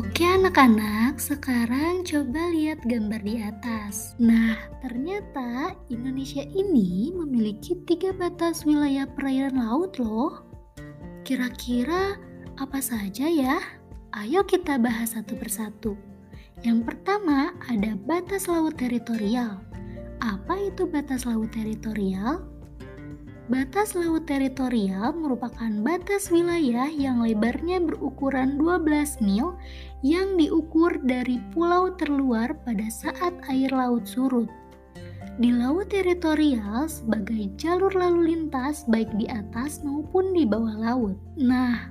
Oke anak-anak, sekarang coba lihat gambar di atas. Nah, ternyata Indonesia ini memiliki tiga batas wilayah perairan laut loh. Kira-kira apa saja ya? Ayo kita bahas satu persatu. Yang pertama ada batas laut teritorial. Apa itu batas laut teritorial? Batas laut teritorial merupakan batas wilayah yang lebarnya berukuran 12 mil yang diukur dari pulau terluar pada saat air laut surut. Di laut teritorial sebagai jalur lalu lintas baik di atas maupun di bawah laut. Nah,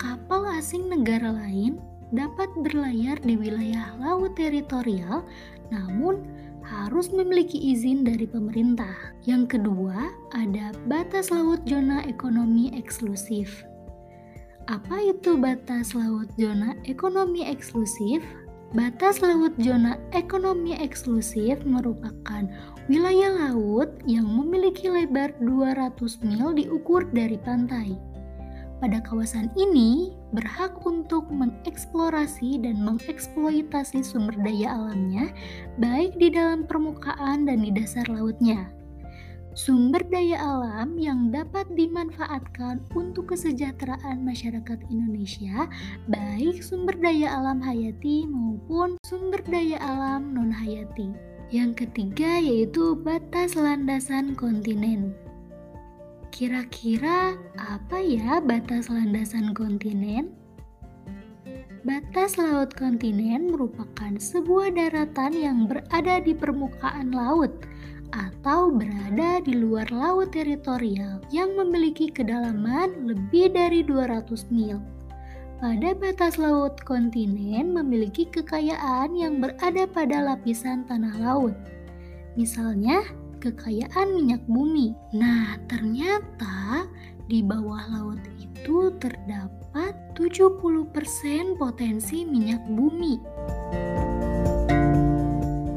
kapal asing negara lain dapat berlayar di wilayah laut teritorial, namun harus memiliki izin dari pemerintah. Yang kedua, ada batas laut zona ekonomi eksklusif. Apa itu batas laut zona ekonomi eksklusif? Batas laut zona ekonomi eksklusif merupakan wilayah laut yang memiliki lebar 200 mil diukur dari pantai. Pada kawasan ini, berhak untuk mengeksplorasi dan mengeksploitasi sumber daya alamnya, baik di dalam permukaan dan di dasar lautnya. Sumber daya alam yang dapat dimanfaatkan untuk kesejahteraan masyarakat Indonesia, baik sumber daya alam hayati maupun sumber daya alam non-hayati. Yang ketiga yaitu batas landasan kontinen. Kira-kira apa ya batas landasan kontinen? Batas laut kontinen merupakan sebuah daratan yang berada di permukaan laut atau berada di luar laut teritorial yang memiliki kedalaman lebih dari 200 mil. Pada batas laut kontinen memiliki kekayaan yang berada pada lapisan tanah laut. Misalnya, kekayaan minyak bumi. Nah, ternyata di bawah laut itu terdapat 70% potensi minyak bumi.